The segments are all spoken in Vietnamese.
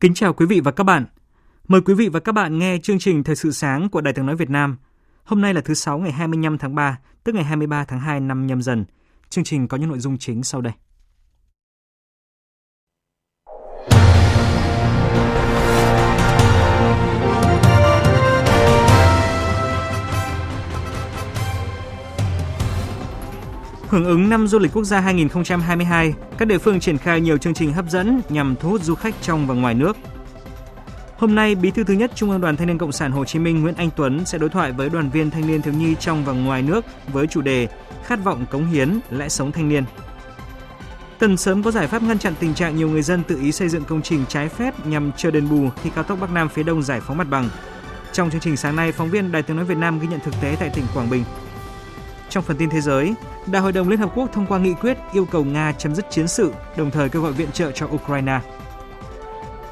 Kính chào quý vị và các bạn. Mời quý vị và các bạn nghe chương trình Thời sự sáng của Đài tiếng nói Việt Nam. Hôm nay là thứ sáu ngày 25 tháng 3, tức ngày 23 tháng 2 năm nhâm dần. Chương trình có những nội dung chính sau đây. Hưởng ứng năm du lịch quốc gia 2022, các địa phương triển khai nhiều chương trình hấp dẫn nhằm thu hút du khách trong và ngoài nước. Hôm nay, Bí thư thứ nhất Trung ương Đoàn Thanh niên Cộng sản Hồ Chí Minh Nguyễn Anh Tuấn sẽ đối thoại với đoàn viên thanh niên thiếu nhi trong và ngoài nước với chủ đề Khát vọng cống hiến, lẽ sống thanh niên. Cần sớm có giải pháp ngăn chặn tình trạng nhiều người dân tự ý xây dựng công trình trái phép nhằm chờ đền bù khi cao tốc Bắc Nam phía Đông giải phóng mặt bằng. Trong chương trình sáng nay, phóng viên Đài Tiếng nói Việt Nam ghi nhận thực tế tại tỉnh Quảng Bình. Trong phần tin thế giới, Đại hội đồng Liên Hợp Quốc thông qua nghị quyết yêu cầu Nga chấm dứt chiến sự, đồng thời kêu gọi viện trợ cho Ukraine.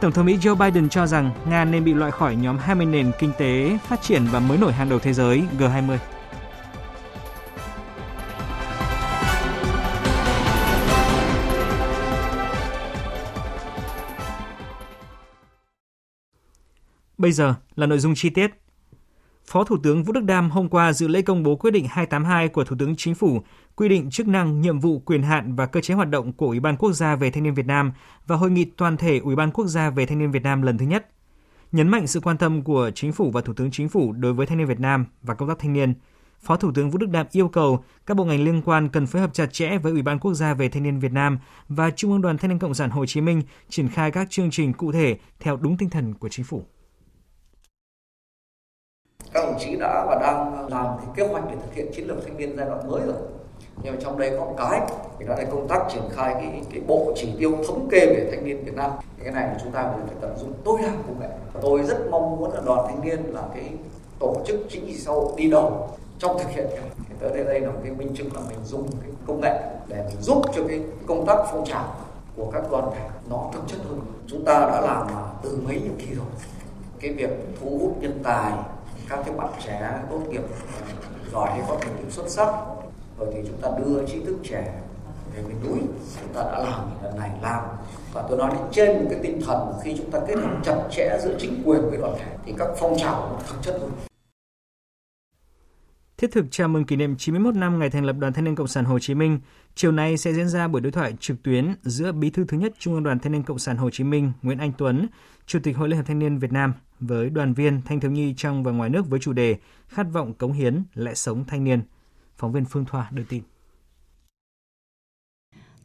Tổng thống Mỹ Joe Biden cho rằng Nga nên bị loại khỏi nhóm 20 nền kinh tế phát triển và mới nổi hàng đầu thế giới G20. Bây giờ là nội dung chi tiết. Phó Thủ tướng Vũ Đức Đam hôm qua dự lễ công bố quyết định 282 của Thủ tướng Chính phủ quy định chức năng, nhiệm vụ, quyền hạn và cơ chế hoạt động của Ủy ban Quốc gia về Thanh niên Việt Nam và Hội nghị toàn thể Ủy ban Quốc gia về Thanh niên Việt Nam lần thứ nhất. Nhấn mạnh sự quan tâm của Chính phủ và Thủ tướng Chính phủ đối với thanh niên Việt Nam và công tác thanh niên, Phó Thủ tướng Vũ Đức Đam yêu cầu các bộ ngành liên quan cần phối hợp chặt chẽ với Ủy ban Quốc gia về Thanh niên Việt Nam và Trung ương Đoàn Thanh niên Cộng sản Hồ Chí Minh triển khai các chương trình cụ thể theo đúng tinh thần của Chính phủ các đồng chí đã và đang làm cái kế hoạch để thực hiện chiến lược thanh niên giai đoạn mới rồi. Nhưng mà trong đây có một cái, thì đó là công tác triển khai cái cái bộ chỉ tiêu thống kê về thanh niên Việt Nam. Cái này chúng ta phải tận dụng tối đa công nghệ. Tôi rất mong muốn là đoàn thanh niên là cái tổ chức chính trị xã hội đi đầu trong thực hiện cái thì tới đây đây là một cái minh chứng là mình dùng cái công nghệ để mình giúp cho cái công tác phong trào của các đoàn thể nó thực chất hơn. Chúng ta đã làm từ mấy nhiệm kỳ rồi. Cái việc thu hút nhân tài các cái bạn trẻ tốt nghiệp ờ, giỏi hay có thành tích xuất sắc rồi thì chúng ta đưa trí thức trẻ về miền núi. Chúng ta đã làm lần này làm. Và tôi nói đến trên một cái tinh thần khi chúng ta kết hợp chặt chẽ giữa chính quyền với đoàn thể thì các phong trào nó thực chất hơn Thiết thực chào mừng kỷ niệm 91 năm ngày thành lập Đoàn Thanh niên Cộng sản Hồ Chí Minh, chiều nay sẽ diễn ra buổi đối thoại trực tuyến giữa Bí thư thứ nhất Trung ương Đoàn Thanh niên Cộng sản Hồ Chí Minh Nguyễn Anh Tuấn, Chủ tịch Hội Liên hiệp Thanh niên Việt Nam với đoàn viên thanh thiếu nhi trong và ngoài nước với chủ đề Khát vọng cống hiến, lẽ sống thanh niên. Phóng viên Phương Thoa đưa tin.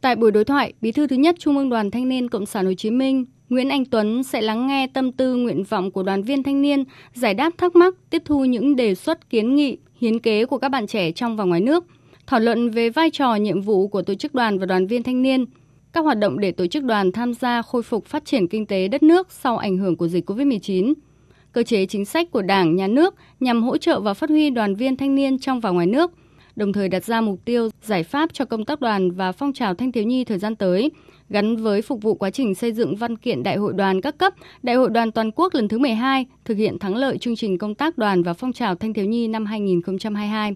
Tại buổi đối thoại, Bí thư thứ nhất Trung ương Đoàn Thanh niên Cộng sản Hồ Chí Minh Nguyễn Anh Tuấn sẽ lắng nghe tâm tư nguyện vọng của đoàn viên thanh niên, giải đáp thắc mắc, tiếp thu những đề xuất kiến nghị, hiến kế của các bạn trẻ trong và ngoài nước, thảo luận về vai trò nhiệm vụ của tổ chức đoàn và đoàn viên thanh niên, các hoạt động để tổ chức đoàn tham gia khôi phục phát triển kinh tế đất nước sau ảnh hưởng của dịch COVID-19, cơ chế chính sách của Đảng, Nhà nước nhằm hỗ trợ và phát huy đoàn viên thanh niên trong và ngoài nước, đồng thời đặt ra mục tiêu giải pháp cho công tác đoàn và phong trào thanh thiếu nhi thời gian tới, gắn với phục vụ quá trình xây dựng văn kiện Đại hội đoàn các cấp, Đại hội đoàn toàn quốc lần thứ 12, thực hiện thắng lợi chương trình công tác đoàn và phong trào thanh thiếu nhi năm 2022.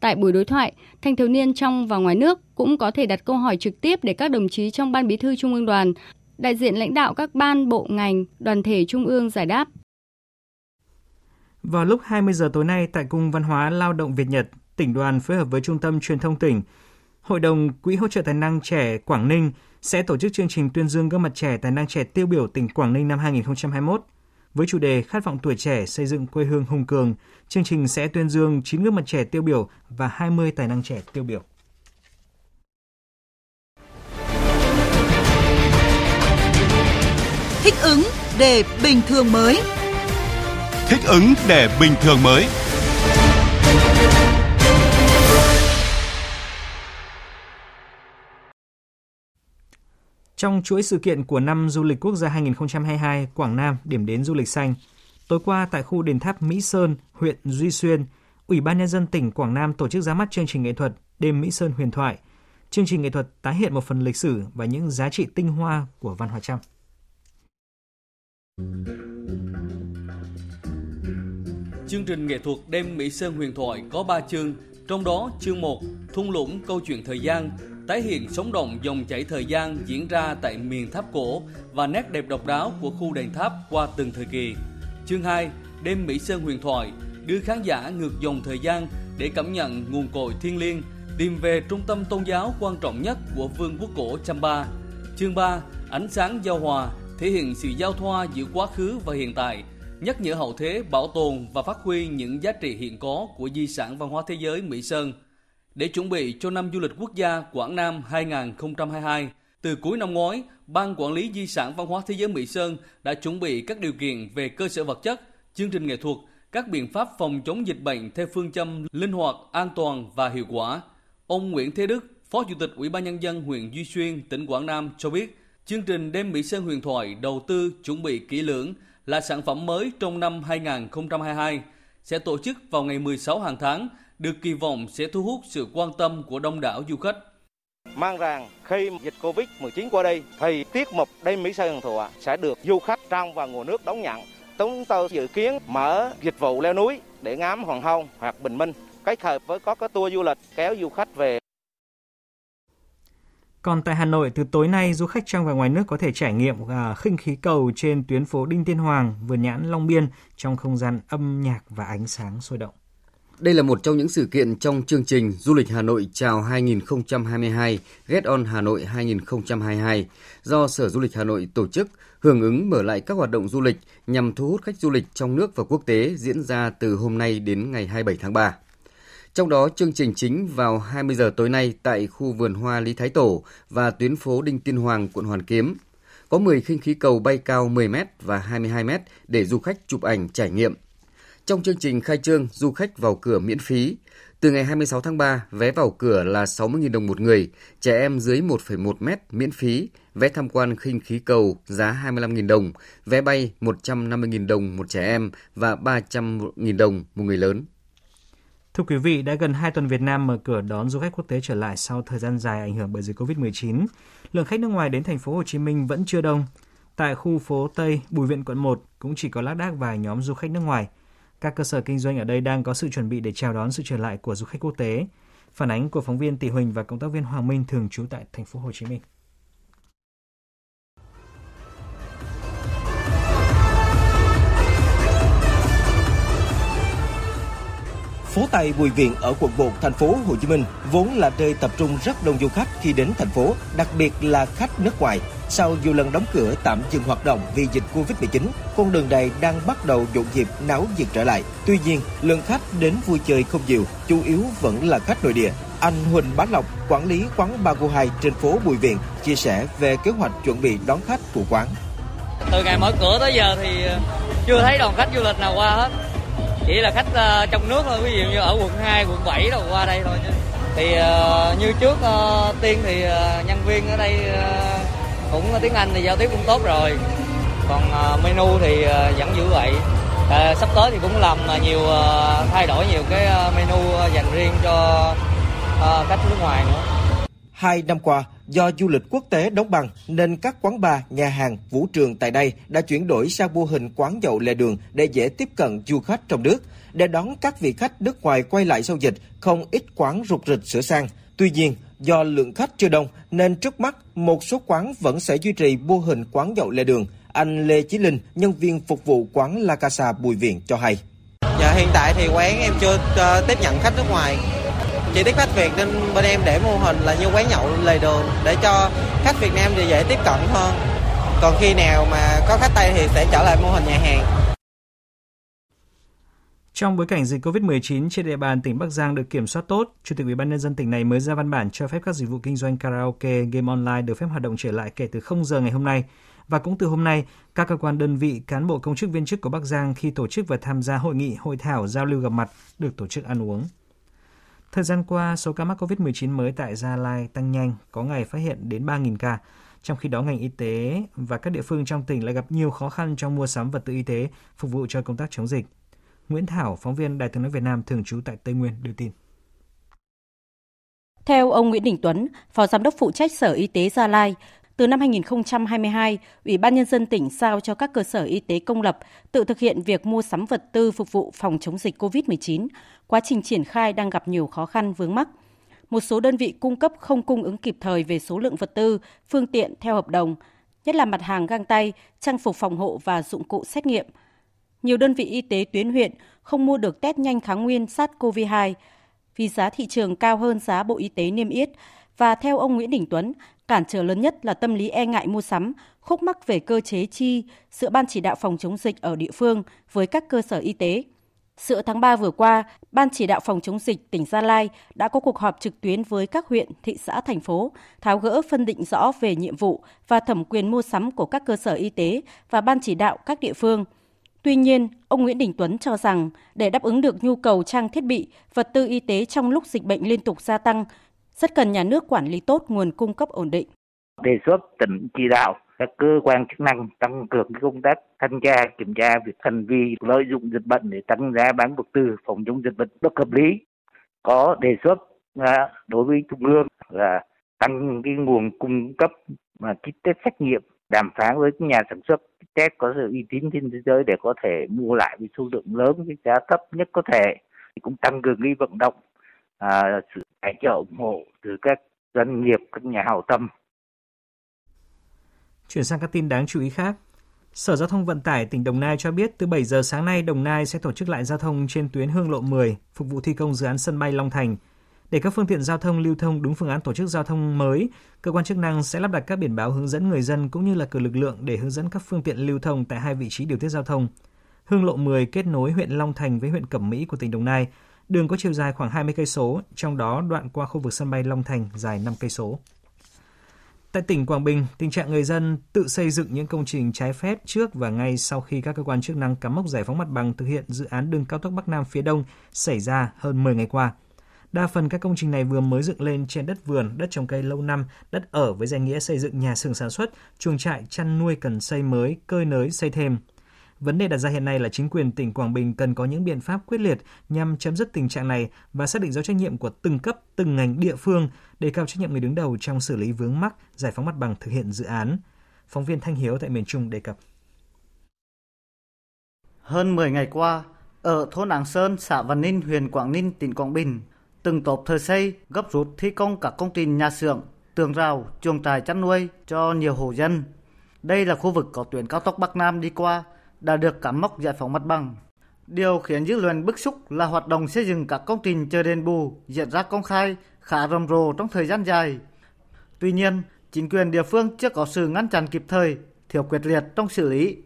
Tại buổi đối thoại, thanh thiếu niên trong và ngoài nước cũng có thể đặt câu hỏi trực tiếp để các đồng chí trong Ban Bí thư Trung ương Đoàn, đại diện lãnh đạo các ban, bộ, ngành, đoàn thể Trung ương giải đáp. Vào lúc 20 giờ tối nay tại Cung Văn hóa Lao động Việt Nhật, tỉnh đoàn phối hợp với Trung tâm Truyền thông tỉnh, Hội đồng Quỹ hỗ trợ tài năng trẻ Quảng Ninh sẽ tổ chức chương trình tuyên dương gương mặt trẻ tài năng trẻ tiêu biểu tỉnh Quảng Ninh năm 2021. Với chủ đề Khát vọng tuổi trẻ xây dựng quê hương hùng cường, chương trình sẽ tuyên dương 9 gương mặt trẻ tiêu biểu và 20 tài năng trẻ tiêu biểu. Thích ứng để bình thường mới. Thích ứng để bình thường mới. Trong chuỗi sự kiện của năm du lịch quốc gia 2022 Quảng Nam điểm đến du lịch xanh, tối qua tại khu đền tháp Mỹ Sơn, huyện Duy Xuyên, Ủy ban nhân dân tỉnh Quảng Nam tổ chức ra mắt chương trình nghệ thuật Đêm Mỹ Sơn huyền thoại. Chương trình nghệ thuật tái hiện một phần lịch sử và những giá trị tinh hoa của văn hóa Trăm. Chương trình nghệ thuật Đêm Mỹ Sơn huyền thoại có 3 chương, trong đó chương 1, thung lũng câu chuyện thời gian, tái hiện sống động dòng chảy thời gian diễn ra tại miền tháp cổ và nét đẹp độc đáo của khu đền tháp qua từng thời kỳ. Chương 2, Đêm Mỹ Sơn huyền thoại, đưa khán giả ngược dòng thời gian để cảm nhận nguồn cội thiên liêng, tìm về trung tâm tôn giáo quan trọng nhất của vương quốc cổ Champa. Chương 3, Ánh sáng giao hòa, thể hiện sự giao thoa giữa quá khứ và hiện tại, nhắc nhở hậu thế bảo tồn và phát huy những giá trị hiện có của di sản văn hóa thế giới Mỹ Sơn. Để chuẩn bị cho năm du lịch quốc gia Quảng Nam 2022, từ cuối năm ngoái, Ban Quản lý Di sản Văn hóa Thế giới Mỹ Sơn đã chuẩn bị các điều kiện về cơ sở vật chất, chương trình nghệ thuật, các biện pháp phòng chống dịch bệnh theo phương châm linh hoạt, an toàn và hiệu quả. Ông Nguyễn Thế Đức, Phó Chủ tịch Ủy ban Nhân dân huyện Duy Xuyên, tỉnh Quảng Nam cho biết, chương trình đêm Mỹ Sơn huyền thoại đầu tư chuẩn bị kỹ lưỡng là sản phẩm mới trong năm 2022, sẽ tổ chức vào ngày 16 hàng tháng, được kỳ vọng sẽ thu hút sự quan tâm của đông đảo du khách. Mang rằng khi dịch Covid-19 qua đây thì tiết mục đêm Mỹ Sơn huyền thoại sẽ được du khách trong và ngoài nước đón nhận. Chúng tôi dự kiến mở dịch vụ leo núi để ngắm hoàng hôn hoặc bình minh kết hợp với có cái tour du lịch kéo du khách về còn tại Hà Nội, từ tối nay, du khách trong và ngoài nước có thể trải nghiệm uh, khinh khí cầu trên tuyến phố Đinh Tiên Hoàng, vườn nhãn Long Biên trong không gian âm nhạc và ánh sáng sôi động. Đây là một trong những sự kiện trong chương trình Du lịch Hà Nội chào 2022 Get On Hà Nội 2022 do Sở Du lịch Hà Nội tổ chức hưởng ứng mở lại các hoạt động du lịch nhằm thu hút khách du lịch trong nước và quốc tế diễn ra từ hôm nay đến ngày 27 tháng 3. Trong đó, chương trình chính vào 20 giờ tối nay tại khu vườn hoa Lý Thái Tổ và tuyến phố Đinh Tiên Hoàng, quận Hoàn Kiếm. Có 10 khinh khí cầu bay cao 10m và 22m để du khách chụp ảnh trải nghiệm. Trong chương trình khai trương, du khách vào cửa miễn phí. Từ ngày 26 tháng 3, vé vào cửa là 60.000 đồng một người, trẻ em dưới 1,1 mét miễn phí, vé tham quan khinh khí cầu giá 25.000 đồng, vé bay 150.000 đồng một trẻ em và 300.000 đồng một người lớn. Thưa quý vị, đã gần 2 tuần Việt Nam mở cửa đón du khách quốc tế trở lại sau thời gian dài ảnh hưởng bởi dịch Covid-19. Lượng khách nước ngoài đến thành phố Hồ Chí Minh vẫn chưa đông. Tại khu phố Tây, Bùi Viện quận 1 cũng chỉ có lác đác vài nhóm du khách nước ngoài. Các cơ sở kinh doanh ở đây đang có sự chuẩn bị để chào đón sự trở lại của du khách quốc tế. Phản ánh của phóng viên Tỷ Huỳnh và cộng tác viên Hoàng Minh thường trú tại thành phố Hồ Chí Minh. Phố Tây Bùi Viện ở quận 1 thành phố Hồ Chí Minh vốn là nơi tập trung rất đông du khách khi đến thành phố, đặc biệt là khách nước ngoài. Sau nhiều lần đóng cửa tạm dừng hoạt động vì dịch Covid-19, con đường này đang bắt đầu nhộn nhịp náo nhiệt trở lại. Tuy nhiên, lượng khách đến vui chơi không nhiều, chủ yếu vẫn là khách nội địa. Anh Huỳnh Bá Lộc, quản lý quán Bago 2 trên phố Bùi Viện, chia sẻ về kế hoạch chuẩn bị đón khách của quán. Từ ngày mở cửa tới giờ thì ờ, chưa thấy đoàn khách du lịch nào qua hết chỉ là khách ờ, trong nước thôi ví dụ như ở quận 2, quận 7 đâu qua đây thôi chứ thì ờ, như trước tiên thì nhân viên ở đây cũng tiếng Anh thì giao tiếp cũng tốt rồi còn uh, menu thì uh, vẫn giữ vậy uh, sắp tới thì cũng làm uh, nhiều uh, thay đổi nhiều cái uh, menu dành riêng cho uh, khách nước ngoài nữa Hai năm qua, do du lịch quốc tế đóng băng nên các quán bar, nhà hàng, vũ trường tại đây đã chuyển đổi sang mô hình quán nhậu lề đường để dễ tiếp cận du khách trong nước. Để đón các vị khách nước ngoài quay lại sau dịch, không ít quán rục rịch sửa sang. Tuy nhiên, do lượng khách chưa đông nên trước mắt một số quán vẫn sẽ duy trì mô hình quán nhậu lề đường. Anh Lê Chí Linh, nhân viên phục vụ quán La Casa Bùi Viện cho hay. Dạ, hiện tại thì quán em chưa uh, tiếp nhận khách nước ngoài chỉ tiếp khách Việt nên bên em để mô hình là như quán nhậu lề đường để cho khách Việt Nam thì dễ tiếp cận hơn. Còn khi nào mà có khách Tây thì sẽ trở lại mô hình nhà hàng. Trong bối cảnh dịch COVID-19 trên địa bàn tỉnh Bắc Giang được kiểm soát tốt, Chủ tịch Ủy ban nhân dân tỉnh này mới ra văn bản cho phép các dịch vụ kinh doanh karaoke, game online được phép hoạt động trở lại kể từ 0 giờ ngày hôm nay Và cũng từ hôm nay, các cơ quan đơn vị, cán bộ công chức viên chức của Bắc Giang khi tổ chức và tham gia hội nghị, hội thảo, giao lưu gặp mặt được tổ chức ăn uống. Thời gian qua, số ca mắc COVID-19 mới tại Gia Lai tăng nhanh, có ngày phát hiện đến 3.000 ca. Trong khi đó, ngành y tế và các địa phương trong tỉnh lại gặp nhiều khó khăn trong mua sắm vật tư y tế phục vụ cho công tác chống dịch. Nguyễn Thảo, phóng viên Đài tiếng nói Việt Nam thường trú tại Tây Nguyên đưa tin. Theo ông Nguyễn Đình Tuấn, Phó Giám đốc phụ trách Sở Y tế Gia Lai, từ năm 2022, Ủy ban Nhân dân tỉnh giao cho các cơ sở y tế công lập tự thực hiện việc mua sắm vật tư phục vụ phòng chống dịch COVID-19. Quá trình triển khai đang gặp nhiều khó khăn vướng mắc. Một số đơn vị cung cấp không cung ứng kịp thời về số lượng vật tư, phương tiện theo hợp đồng, nhất là mặt hàng găng tay, trang phục phòng hộ và dụng cụ xét nghiệm. Nhiều đơn vị y tế tuyến huyện không mua được test nhanh kháng nguyên SARS-CoV-2 vì giá thị trường cao hơn giá Bộ Y tế niêm yết và theo ông Nguyễn Đình Tuấn, Cản trở lớn nhất là tâm lý e ngại mua sắm, khúc mắc về cơ chế chi giữa Ban chỉ đạo phòng chống dịch ở địa phương với các cơ sở y tế. Giữa tháng 3 vừa qua, Ban chỉ đạo phòng chống dịch tỉnh Gia Lai đã có cuộc họp trực tuyến với các huyện, thị xã, thành phố, tháo gỡ phân định rõ về nhiệm vụ và thẩm quyền mua sắm của các cơ sở y tế và Ban chỉ đạo các địa phương. Tuy nhiên, ông Nguyễn Đình Tuấn cho rằng để đáp ứng được nhu cầu trang thiết bị, vật tư y tế trong lúc dịch bệnh liên tục gia tăng, rất cần nhà nước quản lý tốt nguồn cung cấp ổn định. Đề xuất tỉnh chỉ đạo các cơ quan chức năng tăng cường công tác thanh tra kiểm tra việc hành vi lợi dụng dịch bệnh để tăng giá bán vật tư phòng chống dịch bệnh bất hợp lý có đề xuất đối với trung ương là tăng cái nguồn cung cấp mà kit test xét nghiệm đàm phán với nhà sản xuất test có sự uy tín trên thế giới để có thể mua lại với số lượng lớn với giá thấp nhất có thể thì cũng tăng cường cái vận động à, sự tài trợ ủng hộ từ các doanh nghiệp, các nhà hảo tâm. Chuyển sang các tin đáng chú ý khác. Sở Giao thông Vận tải tỉnh Đồng Nai cho biết từ 7 giờ sáng nay Đồng Nai sẽ tổ chức lại giao thông trên tuyến Hương Lộ 10 phục vụ thi công dự án sân bay Long Thành. Để các phương tiện giao thông lưu thông đúng phương án tổ chức giao thông mới, cơ quan chức năng sẽ lắp đặt các biển báo hướng dẫn người dân cũng như là cử lực lượng để hướng dẫn các phương tiện lưu thông tại hai vị trí điều tiết giao thông. Hương Lộ 10 kết nối huyện Long Thành với huyện Cẩm Mỹ của tỉnh Đồng Nai Đường có chiều dài khoảng 20 cây số, trong đó đoạn qua khu vực sân bay Long Thành dài 5 cây số. Tại tỉnh Quảng Bình, tình trạng người dân tự xây dựng những công trình trái phép trước và ngay sau khi các cơ quan chức năng cắm mốc giải phóng mặt bằng thực hiện dự án đường cao tốc Bắc Nam phía Đông xảy ra hơn 10 ngày qua. Đa phần các công trình này vừa mới dựng lên trên đất vườn, đất trồng cây lâu năm, đất ở với danh nghĩa xây dựng nhà xưởng sản xuất, chuồng trại chăn nuôi cần xây mới, cơi nới xây thêm – Vấn đề đặt ra hiện nay là chính quyền tỉnh Quảng Bình cần có những biện pháp quyết liệt nhằm chấm dứt tình trạng này và xác định rõ trách nhiệm của từng cấp, từng ngành địa phương, đề cao trách nhiệm người đứng đầu trong xử lý vướng mắc, giải phóng mặt bằng thực hiện dự án. Phóng viên Thanh Hiếu tại miền Trung đề cập. Hơn 10 ngày qua, ở thôn Áng Sơn, xã Văn Ninh, huyện Quảng Ninh, tỉnh Quảng Bình, từng tốp thời xây gấp rút thi công các công trình nhà xưởng, tường rào, chuồng trại chăn nuôi cho nhiều hộ dân. Đây là khu vực có tuyến cao tốc Bắc Nam đi qua, đã được cắm mốc giải phóng mặt bằng. Điều khiến dư luận bức xúc là hoạt động xây dựng các công trình chờ đền bù diễn ra công khai, khá rầm rộ trong thời gian dài. Tuy nhiên, chính quyền địa phương chưa có sự ngăn chặn kịp thời, thiếu quyết liệt trong xử lý.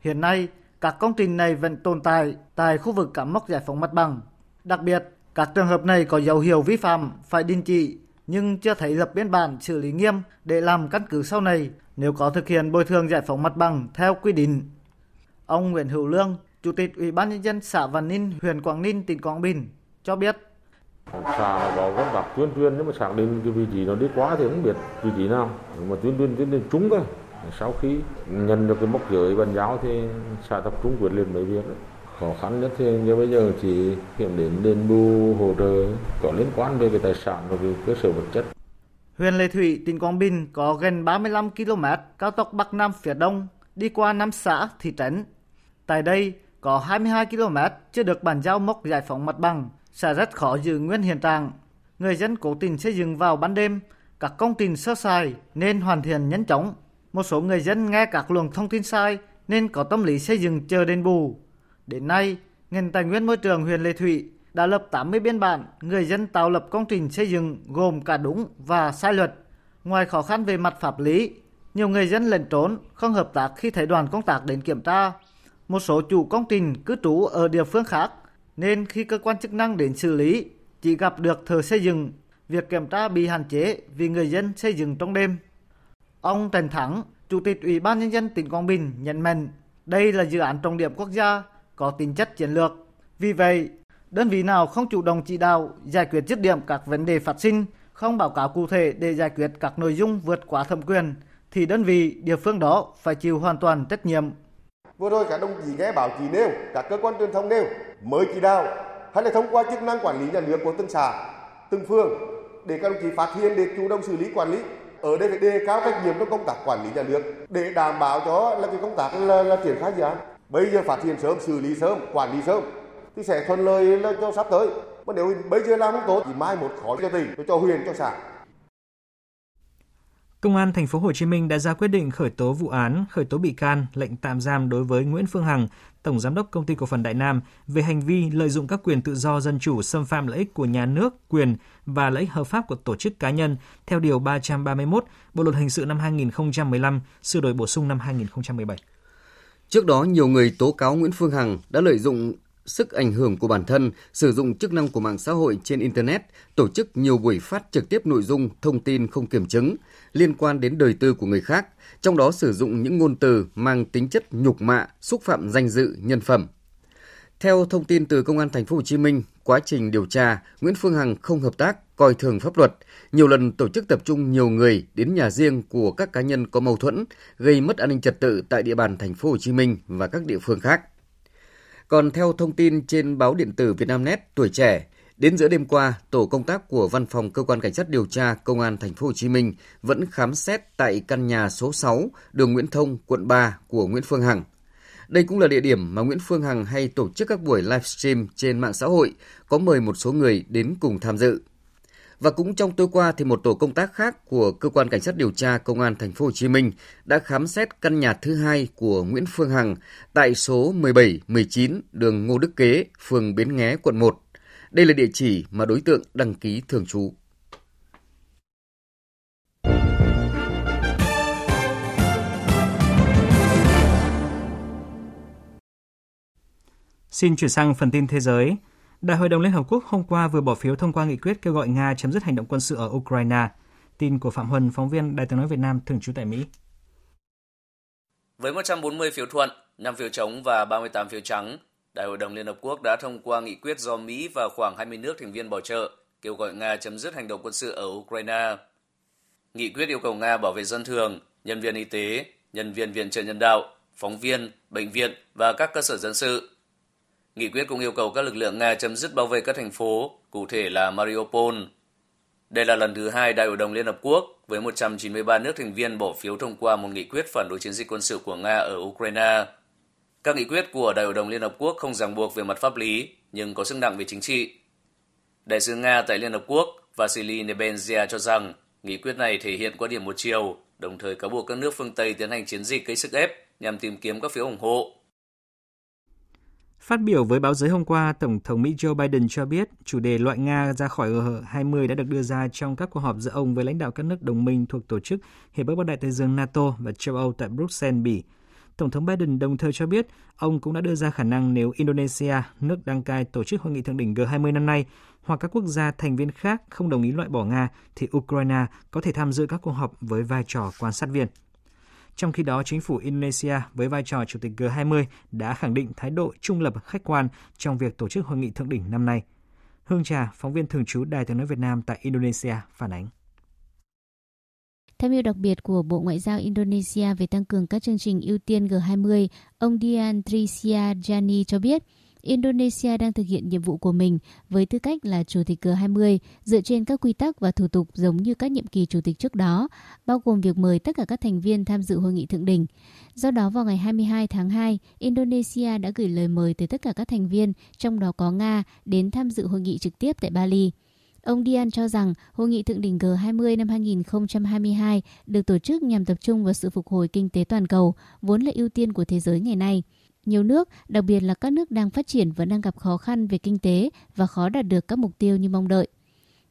Hiện nay, các công trình này vẫn tồn tại tại khu vực cắm mốc giải phóng mặt bằng. Đặc biệt, các trường hợp này có dấu hiệu vi phạm phải đình chỉ nhưng chưa thấy lập biên bản xử lý nghiêm để làm căn cứ sau này nếu có thực hiện bồi thường giải phóng mặt bằng theo quy định. Ông Nguyễn Hữu Lương, Chủ tịch Ủy ban nhân dân xã Văn Ninh, huyện Quảng Ninh, tỉnh Quảng Bình cho biết xã có công tác tuyên truyền nhưng mà xác định cái vị trí nó đi quá thì không biết vị trí nào mà tuyên truyền tuyên truyền trúng cơ sau khi nhận được cái mốc giới bàn giáo thì xã tập trung quyết liệt mấy việc đấy khó khăn nhất thì như bây giờ chỉ kiểm đến đền bù hỗ trợ có liên quan về cái tài sản và cái cơ sở vật chất Huyện Lệ Thủy, tỉnh Quảng Bình có gần 35 km cao tốc Bắc Nam phía Đông đi qua năm xã, thị trấn Tại đây, có 22 km chưa được bàn giao mốc giải phóng mặt bằng, sẽ rất khó giữ nguyên hiện trạng. Người dân cố tình xây dựng vào ban đêm, các công trình sơ sài nên hoàn thiện nhanh chóng. Một số người dân nghe các luồng thông tin sai nên có tâm lý xây dựng chờ đền bù. Đến nay, ngành tài nguyên môi trường huyện Lê Thủy đã lập 80 biên bản người dân tạo lập công trình xây dựng gồm cả đúng và sai luật. Ngoài khó khăn về mặt pháp lý, nhiều người dân lẩn trốn, không hợp tác khi thấy đoàn công tác đến kiểm tra một số chủ công trình cư trú ở địa phương khác, nên khi cơ quan chức năng đến xử lý, chỉ gặp được thợ xây dựng, việc kiểm tra bị hạn chế vì người dân xây dựng trong đêm. Ông Trần Thắng, Chủ tịch Ủy ban Nhân dân tỉnh Quảng Bình nhận mạnh đây là dự án trọng điểm quốc gia có tính chất chiến lược. Vì vậy, đơn vị nào không chủ động chỉ đạo giải quyết dứt điểm các vấn đề phát sinh, không báo cáo cụ thể để giải quyết các nội dung vượt quá thẩm quyền, thì đơn vị địa phương đó phải chịu hoàn toàn trách nhiệm. Vừa rồi các đồng chí nghe báo chí nêu, các cơ quan truyền thông nêu, mới chỉ đạo hay là thông qua chức năng quản lý nhà nước của từng xã, từng phường để các đồng chí phát hiện để chủ động xử lý quản lý ở đây phải đề cao trách nhiệm trong công tác quản lý nhà nước để đảm bảo cho là cái công tác là, là triển khai dự án bây giờ phát hiện sớm xử lý sớm quản lý sớm thì sẽ thuận lợi là cho sắp tới mà nếu bây giờ làm không tốt thì mai một khó cho tỉnh cho huyện cho xã Công an thành phố Hồ Chí Minh đã ra quyết định khởi tố vụ án, khởi tố bị can, lệnh tạm giam đối với Nguyễn Phương Hằng, Tổng Giám đốc Công ty Cổ phần Đại Nam về hành vi lợi dụng các quyền tự do dân chủ xâm phạm lợi ích của nhà nước, quyền và lợi ích hợp pháp của tổ chức cá nhân theo Điều 331 Bộ Luật Hình sự năm 2015, sửa đổi bổ sung năm 2017. Trước đó, nhiều người tố cáo Nguyễn Phương Hằng đã lợi dụng sức ảnh hưởng của bản thân, sử dụng chức năng của mạng xã hội trên Internet, tổ chức nhiều buổi phát trực tiếp nội dung, thông tin không kiểm chứng liên quan đến đời tư của người khác, trong đó sử dụng những ngôn từ mang tính chất nhục mạ, xúc phạm danh dự, nhân phẩm. Theo thông tin từ Công an Thành phố Hồ Chí Minh, quá trình điều tra, Nguyễn Phương Hằng không hợp tác, coi thường pháp luật, nhiều lần tổ chức tập trung nhiều người đến nhà riêng của các cá nhân có mâu thuẫn, gây mất an ninh trật tự tại địa bàn Thành phố Hồ Chí Minh và các địa phương khác. Còn theo thông tin trên báo điện tử Vietnamnet Tuổi Trẻ, đến giữa đêm qua, tổ công tác của Văn phòng cơ quan cảnh sát điều tra Công an thành phố Hồ Chí Minh vẫn khám xét tại căn nhà số 6, đường Nguyễn Thông, quận 3 của Nguyễn Phương Hằng. Đây cũng là địa điểm mà Nguyễn Phương Hằng hay tổ chức các buổi livestream trên mạng xã hội, có mời một số người đến cùng tham dự. Và cũng trong tối qua thì một tổ công tác khác của cơ quan cảnh sát điều tra công an thành phố Hồ Chí Minh đã khám xét căn nhà thứ hai của Nguyễn Phương Hằng tại số 17, 19 đường Ngô Đức Kế, phường Bến Nghé, quận 1. Đây là địa chỉ mà đối tượng đăng ký thường trú. Xin chuyển sang phần tin thế giới. Đại hội đồng Liên Hợp Quốc hôm qua vừa bỏ phiếu thông qua nghị quyết kêu gọi Nga chấm dứt hành động quân sự ở Ukraine. Tin của Phạm Huân, phóng viên Đài tiếng nói Việt Nam thường trú tại Mỹ. Với 140 phiếu thuận, 5 phiếu chống và 38 phiếu trắng, Đại hội đồng Liên Hợp Quốc đã thông qua nghị quyết do Mỹ và khoảng 20 nước thành viên bảo trợ kêu gọi Nga chấm dứt hành động quân sự ở Ukraine. Nghị quyết yêu cầu Nga bảo vệ dân thường, nhân viên y tế, nhân viên viện trợ nhân đạo, phóng viên, bệnh viện và các cơ sở dân sự Nghị quyết cũng yêu cầu các lực lượng Nga chấm dứt bảo vệ các thành phố, cụ thể là Mariupol. Đây là lần thứ hai Đại hội đồng Liên Hợp Quốc với 193 nước thành viên bỏ phiếu thông qua một nghị quyết phản đối chiến dịch quân sự của Nga ở Ukraine. Các nghị quyết của Đại hội đồng Liên Hợp Quốc không ràng buộc về mặt pháp lý, nhưng có sức nặng về chính trị. Đại sứ Nga tại Liên Hợp Quốc Vasily Nebenzia cho rằng nghị quyết này thể hiện quan điểm một chiều, đồng thời cáo buộc các nước phương Tây tiến hành chiến dịch gây sức ép nhằm tìm kiếm các phiếu ủng hộ Phát biểu với báo giới hôm qua, Tổng thống Mỹ Joe Biden cho biết chủ đề loại Nga ra khỏi G20 đã được đưa ra trong các cuộc họp giữa ông với lãnh đạo các nước đồng minh thuộc tổ chức Hiệp ước Bắc Đại Tây Dương NATO và châu Âu tại Bruxelles, Bỉ. Tổng thống Biden đồng thời cho biết ông cũng đã đưa ra khả năng nếu Indonesia, nước đăng cai tổ chức hội nghị thượng đỉnh G20 năm nay, hoặc các quốc gia thành viên khác không đồng ý loại bỏ Nga, thì Ukraine có thể tham dự các cuộc họp với vai trò quan sát viên. Trong khi đó, chính phủ Indonesia với vai trò chủ tịch G20 đã khẳng định thái độ trung lập khách quan trong việc tổ chức hội nghị thượng đỉnh năm nay. Hương Trà, phóng viên thường trú Đài tiếng nói Việt Nam tại Indonesia phản ánh. Tham mưu đặc biệt của Bộ Ngoại giao Indonesia về tăng cường các chương trình ưu tiên G20, ông Dian Tricia Jani cho biết, Indonesia đang thực hiện nhiệm vụ của mình với tư cách là chủ tịch G20 dựa trên các quy tắc và thủ tục giống như các nhiệm kỳ chủ tịch trước đó, bao gồm việc mời tất cả các thành viên tham dự hội nghị thượng đỉnh. Do đó vào ngày 22 tháng 2, Indonesia đã gửi lời mời tới tất cả các thành viên, trong đó có Nga, đến tham dự hội nghị trực tiếp tại Bali. Ông Dian cho rằng hội nghị thượng đỉnh G20 năm 2022 được tổ chức nhằm tập trung vào sự phục hồi kinh tế toàn cầu, vốn là ưu tiên của thế giới ngày nay. Nhiều nước, đặc biệt là các nước đang phát triển vẫn đang gặp khó khăn về kinh tế và khó đạt được các mục tiêu như mong đợi.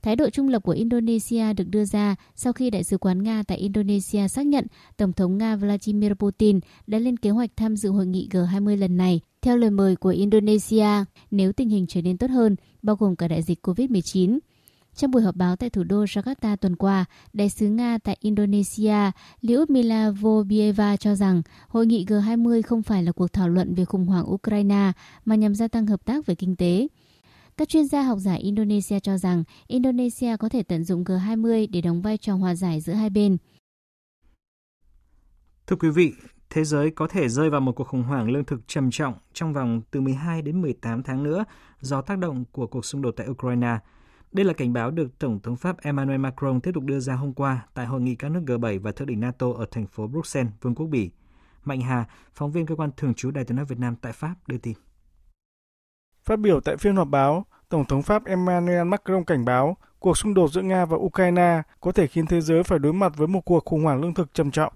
Thái độ trung lập của Indonesia được đưa ra sau khi Đại sứ quán Nga tại Indonesia xác nhận Tổng thống Nga Vladimir Putin đã lên kế hoạch tham dự hội nghị G20 lần này theo lời mời của Indonesia nếu tình hình trở nên tốt hơn, bao gồm cả đại dịch COVID-19. Trong buổi họp báo tại thủ đô Jakarta tuần qua, đại sứ Nga tại Indonesia Lyudmila Vobieva cho rằng hội nghị G20 không phải là cuộc thảo luận về khủng hoảng Ukraine mà nhằm gia tăng hợp tác về kinh tế. Các chuyên gia học giả Indonesia cho rằng Indonesia có thể tận dụng G20 để đóng vai trò hòa giải giữa hai bên. Thưa quý vị, thế giới có thể rơi vào một cuộc khủng hoảng lương thực trầm trọng trong vòng từ 12 đến 18 tháng nữa do tác động của cuộc xung đột tại Ukraine. Đây là cảnh báo được Tổng thống Pháp Emmanuel Macron tiếp tục đưa ra hôm qua tại hội nghị các nước G7 và thượng đỉnh NATO ở thành phố Bruxelles, Vương quốc Bỉ. Mạnh Hà, phóng viên cơ quan thường trú Đài tiếng nói Việt Nam tại Pháp đưa tin. Phát biểu tại phiên họp báo, Tổng thống Pháp Emmanuel Macron cảnh báo cuộc xung đột giữa Nga và Ukraine có thể khiến thế giới phải đối mặt với một cuộc khủng hoảng lương thực trầm trọng.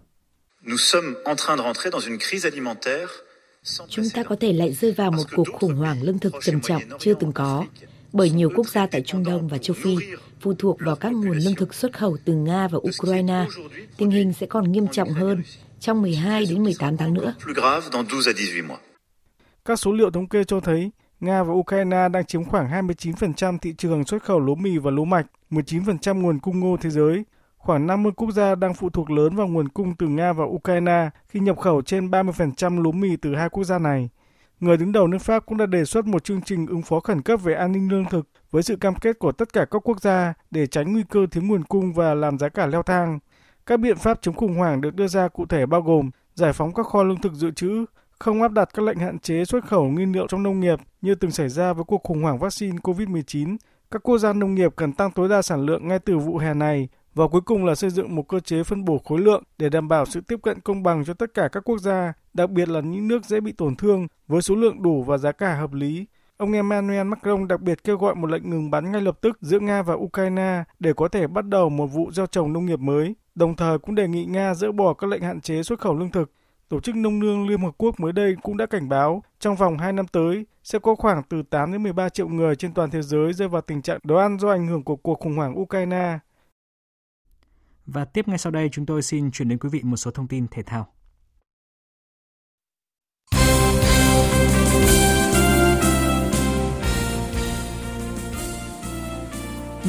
Chúng ta có thể lại rơi vào một cuộc khủng hoảng lương thực trầm trọng chưa từng có, bởi nhiều quốc gia tại Trung Đông và châu Phi phụ thuộc vào các nguồn lương thực xuất khẩu từ Nga và Ukraine. Tình hình sẽ còn nghiêm trọng hơn trong 12 đến 18 tháng nữa. Các số liệu thống kê cho thấy Nga và Ukraine đang chiếm khoảng 29% thị trường xuất khẩu lúa mì và lúa mạch, 19% nguồn cung ngô thế giới. Khoảng 50 quốc gia đang phụ thuộc lớn vào nguồn cung từ Nga và Ukraine khi nhập khẩu trên 30% lúa mì từ hai quốc gia này. Người đứng đầu nước Pháp cũng đã đề xuất một chương trình ứng phó khẩn cấp về an ninh lương thực với sự cam kết của tất cả các quốc gia để tránh nguy cơ thiếu nguồn cung và làm giá cả leo thang. Các biện pháp chống khủng hoảng được đưa ra cụ thể bao gồm giải phóng các kho lương thực dự trữ, không áp đặt các lệnh hạn chế xuất khẩu nguyên liệu trong nông nghiệp như từng xảy ra với cuộc khủng hoảng vaccine COVID-19. Các quốc gia nông nghiệp cần tăng tối đa sản lượng ngay từ vụ hè này và cuối cùng là xây dựng một cơ chế phân bổ khối lượng để đảm bảo sự tiếp cận công bằng cho tất cả các quốc gia, đặc biệt là những nước dễ bị tổn thương với số lượng đủ và giá cả hợp lý. Ông Emmanuel Macron đặc biệt kêu gọi một lệnh ngừng bắn ngay lập tức giữa Nga và Ukraine để có thể bắt đầu một vụ gieo trồng nông nghiệp mới, đồng thời cũng đề nghị Nga dỡ bỏ các lệnh hạn chế xuất khẩu lương thực. Tổ chức Nông lương Liên Hợp Quốc mới đây cũng đã cảnh báo trong vòng 2 năm tới sẽ có khoảng từ 8 đến 13 triệu người trên toàn thế giới rơi vào tình trạng đói ăn do ảnh hưởng của cuộc khủng hoảng Ukraine. Và tiếp ngay sau đây chúng tôi xin chuyển đến quý vị một số thông tin thể thao.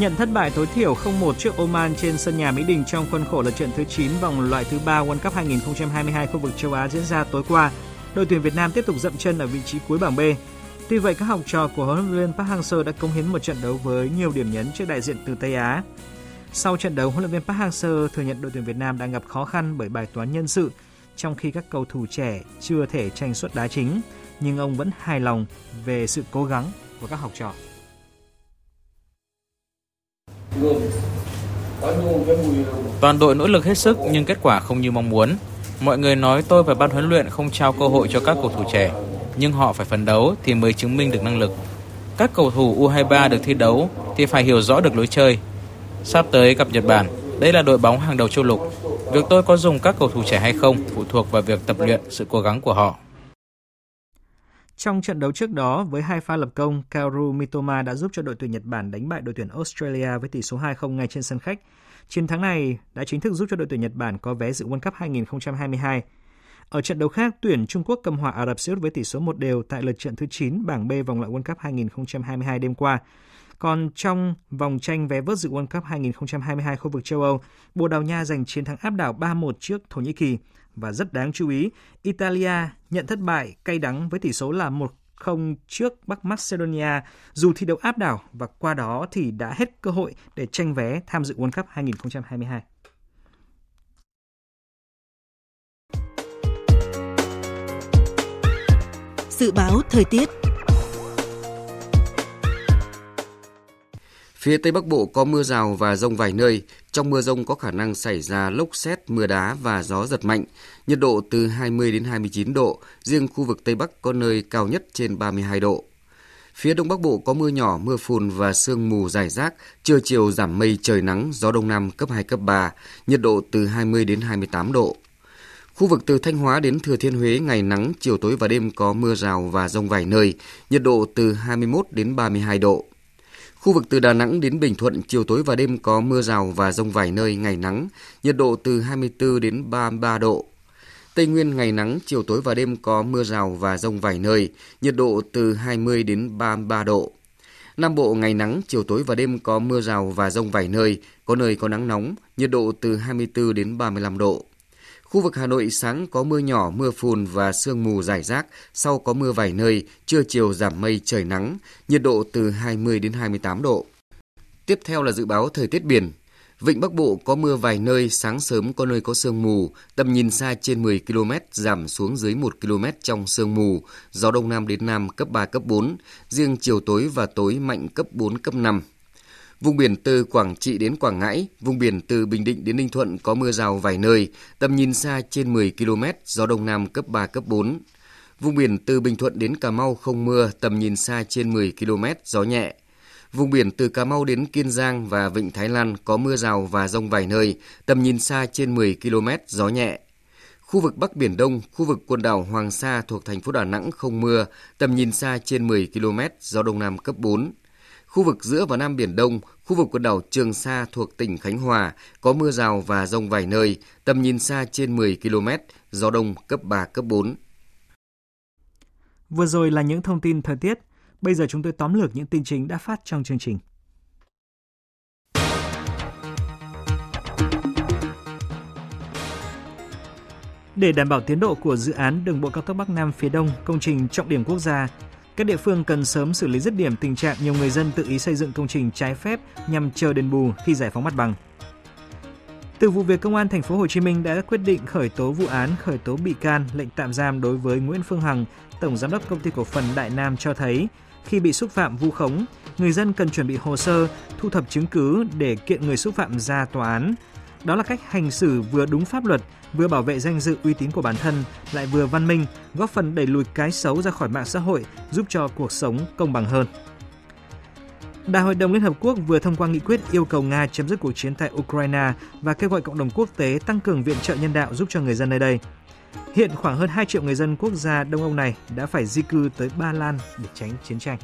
Nhận thất bại tối thiểu 0-1 trước Oman trên sân nhà Mỹ Đình trong khuôn khổ lượt trận thứ 9 vòng loại thứ 3 World Cup 2022 khu vực châu Á diễn ra tối qua, đội tuyển Việt Nam tiếp tục dậm chân ở vị trí cuối bảng B. Tuy vậy, các học trò của huấn luyện viên Park Hang-seo đã công hiến một trận đấu với nhiều điểm nhấn trước đại diện từ Tây Á. Sau trận đấu, huấn luyện viên Park Hang-seo thừa nhận đội tuyển Việt Nam đang gặp khó khăn bởi bài toán nhân sự, trong khi các cầu thủ trẻ chưa thể tranh suất đá chính, nhưng ông vẫn hài lòng về sự cố gắng của các học trò. Toàn đội nỗ lực hết sức nhưng kết quả không như mong muốn. Mọi người nói tôi và ban huấn luyện không trao cơ hội cho các cầu thủ trẻ, nhưng họ phải phấn đấu thì mới chứng minh được năng lực. Các cầu thủ U23 được thi đấu thì phải hiểu rõ được lối chơi. Sắp tới gặp Nhật Bản, đây là đội bóng hàng đầu châu lục. Việc tôi có dùng các cầu thủ trẻ hay không phụ thuộc vào việc tập luyện, sự cố gắng của họ. Trong trận đấu trước đó, với hai pha lập công, Kaoru Mitoma đã giúp cho đội tuyển Nhật Bản đánh bại đội tuyển Australia với tỷ số 2-0 ngay trên sân khách. Chiến thắng này đã chính thức giúp cho đội tuyển Nhật Bản có vé dự World Cup 2022. Ở trận đấu khác, tuyển Trung Quốc cầm hòa Ả Rập Xê Út với tỷ số 1 đều tại lượt trận thứ 9 bảng B vòng loại World Cup 2022 đêm qua. Còn trong vòng tranh vé vớt dự World Cup 2022 khu vực châu Âu, Bồ Đào Nha giành chiến thắng áp đảo 3-1 trước Thổ Nhĩ Kỳ. Và rất đáng chú ý, Italia nhận thất bại cay đắng với tỷ số là 1-0 trước Bắc Macedonia dù thi đấu áp đảo và qua đó thì đã hết cơ hội để tranh vé tham dự World Cup 2022. Dự báo thời tiết Phía Tây Bắc Bộ có mưa rào và rông vài nơi. Trong mưa rông có khả năng xảy ra lốc xét, mưa đá và gió giật mạnh. Nhiệt độ từ 20 đến 29 độ. Riêng khu vực Tây Bắc có nơi cao nhất trên 32 độ. Phía Đông Bắc Bộ có mưa nhỏ, mưa phùn và sương mù dài rác. Trưa chiều giảm mây trời nắng, gió Đông Nam cấp 2, cấp 3. Nhiệt độ từ 20 đến 28 độ. Khu vực từ Thanh Hóa đến Thừa Thiên Huế ngày nắng, chiều tối và đêm có mưa rào và rông vài nơi, nhiệt độ từ 21 đến 32 độ. Khu vực từ Đà Nẵng đến Bình Thuận, chiều tối và đêm có mưa rào và rông vài nơi, ngày nắng, nhiệt độ từ 24 đến 33 độ. Tây Nguyên ngày nắng, chiều tối và đêm có mưa rào và rông vài nơi, nhiệt độ từ 20 đến 33 độ. Nam Bộ ngày nắng, chiều tối và đêm có mưa rào và rông vài nơi, có nơi có nắng nóng, nhiệt độ từ 24 đến 35 độ. Khu vực Hà Nội sáng có mưa nhỏ, mưa phùn và sương mù rải rác, sau có mưa vài nơi, trưa chiều giảm mây trời nắng, nhiệt độ từ 20 đến 28 độ. Tiếp theo là dự báo thời tiết biển. Vịnh Bắc Bộ có mưa vài nơi, sáng sớm có nơi có sương mù, tầm nhìn xa trên 10 km, giảm xuống dưới 1 km trong sương mù, gió Đông Nam đến Nam cấp 3, cấp 4, riêng chiều tối và tối mạnh cấp 4, cấp 5. Vùng biển từ Quảng Trị đến Quảng Ngãi, vùng biển từ Bình Định đến Ninh Thuận có mưa rào vài nơi, tầm nhìn xa trên 10 km, gió Đông Nam cấp 3, cấp 4. Vùng biển từ Bình Thuận đến Cà Mau không mưa, tầm nhìn xa trên 10 km, gió nhẹ. Vùng biển từ Cà Mau đến Kiên Giang và Vịnh Thái Lan có mưa rào và rông vài nơi, tầm nhìn xa trên 10 km, gió nhẹ. Khu vực Bắc Biển Đông, khu vực quần đảo Hoàng Sa thuộc thành phố Đà Nẵng không mưa, tầm nhìn xa trên 10 km, gió Đông Nam cấp 4. Khu vực giữa và Nam Biển Đông, khu vực quần đảo Trường Sa thuộc tỉnh Khánh Hòa có mưa rào và rông vài nơi, tầm nhìn xa trên 10 km, gió đông cấp 3, cấp 4. Vừa rồi là những thông tin thời tiết. Bây giờ chúng tôi tóm lược những tin chính đã phát trong chương trình. Để đảm bảo tiến độ của dự án đường bộ cao tốc Bắc Nam phía Đông, công trình trọng điểm quốc gia, các địa phương cần sớm xử lý dứt điểm tình trạng nhiều người dân tự ý xây dựng công trình trái phép nhằm chờ đền bù khi giải phóng mặt bằng. Từ vụ việc công an thành phố Hồ Chí Minh đã quyết định khởi tố vụ án, khởi tố bị can, lệnh tạm giam đối với Nguyễn Phương Hằng, tổng giám đốc công ty cổ phần Đại Nam cho thấy khi bị xúc phạm vu khống, người dân cần chuẩn bị hồ sơ, thu thập chứng cứ để kiện người xúc phạm ra tòa án. Đó là cách hành xử vừa đúng pháp luật, vừa bảo vệ danh dự uy tín của bản thân, lại vừa văn minh, góp phần đẩy lùi cái xấu ra khỏi mạng xã hội, giúp cho cuộc sống công bằng hơn. Đại hội đồng Liên Hợp Quốc vừa thông qua nghị quyết yêu cầu Nga chấm dứt cuộc chiến tại Ukraine và kêu gọi cộng đồng quốc tế tăng cường viện trợ nhân đạo giúp cho người dân nơi đây. Hiện khoảng hơn 2 triệu người dân quốc gia Đông Âu này đã phải di cư tới Ba Lan để tránh chiến tranh.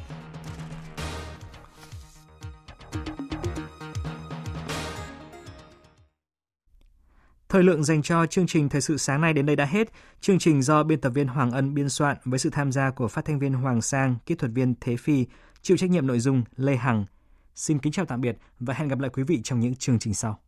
Thời lượng dành cho chương trình Thời sự sáng nay đến đây đã hết. Chương trình do biên tập viên Hoàng Ân biên soạn với sự tham gia của phát thanh viên Hoàng Sang, kỹ thuật viên Thế Phi, chịu trách nhiệm nội dung Lê Hằng. Xin kính chào tạm biệt và hẹn gặp lại quý vị trong những chương trình sau.